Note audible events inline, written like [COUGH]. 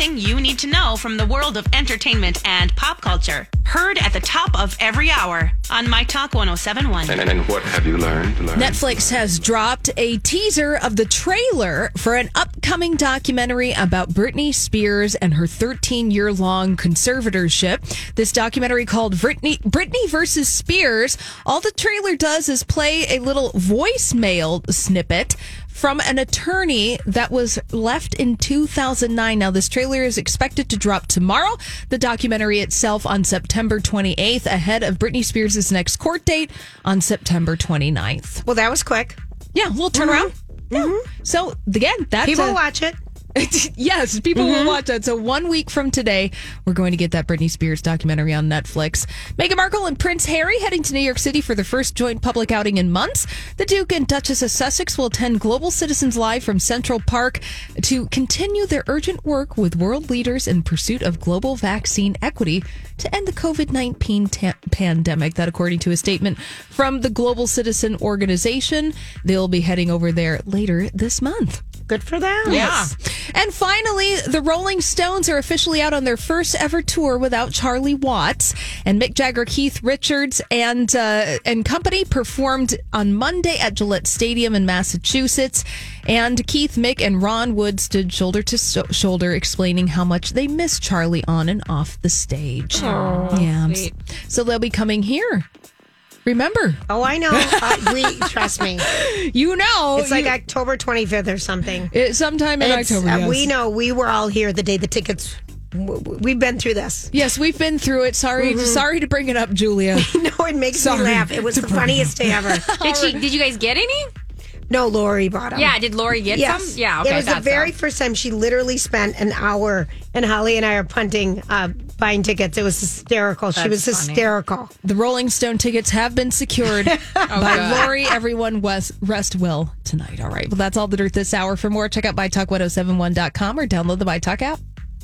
Talk Dirt Alert. Everything you need to know from the world of entertainment and pop culture. Heard at the top of every hour on My Talk 1071. And, and what have you learned? learned? Netflix has dropped a teaser of the trailer for an upcoming documentary about Britney Spears and her 13 year long conservatorship. This documentary called Britney, Britney versus Spears. All the trailer does is play a little voicemail snippet from an attorney that was left in 2009. Now, this trailer is expected to drop tomorrow. The documentary itself on September 28th, ahead of Britney Spears' next court date on September 29th. Well, that was quick. Yeah, a little turnaround. Mm-hmm. Yeah. Mm-hmm. So, again, that's People a- watch it. [LAUGHS] yes, people will mm-hmm. watch that. So one week from today, we're going to get that Britney Spears documentary on Netflix. Meghan Markle and Prince Harry heading to New York City for their first joint public outing in months. The Duke and Duchess of Sussex will attend Global Citizens Live from Central Park to continue their urgent work with world leaders in pursuit of global vaccine equity to end the COVID 19 ta- pandemic. That, according to a statement from the Global Citizen Organization, they'll be heading over there later this month. Good for them. Yes. And finally, the Rolling Stones are officially out on their first ever tour without Charlie Watts. And Mick Jagger, Keith Richards, and uh, and company performed on Monday at Gillette Stadium in Massachusetts. And Keith, Mick, and Ron Wood stood shoulder to so- shoulder, explaining how much they miss Charlie on and off the stage. yeah. So they'll be coming here. Remember, Oh, I know. [LAUGHS] Uh, we trust me. you know, It's like you- October 25th or something. it, sometime in It's- October. uh, yes. We know. We were all here the day the tickets. w- w- We've been through this. Yes, we've been through it. Sorry, sorry to bring it up, Julia. [LAUGHS] No, it makes Sorry me laugh. It was the funniest day ever. [LAUGHS] Did she? Did you guys get any? No, Lori bought them. Yeah. Did Lori get Yes. some? Yeah. Okay. It was the very so. first time she literally spent an hour, and Holly and I are punting, uh, buying tickets. It was hysterical. she was That's funny. hysterical. The Rolling Stone tickets have been secured [LAUGHS] by Lori. Everyone was, rest well tonight. All right. Well, that's all the dirt this hour. For more, check out mytalk1071.com or download the MyTalk app.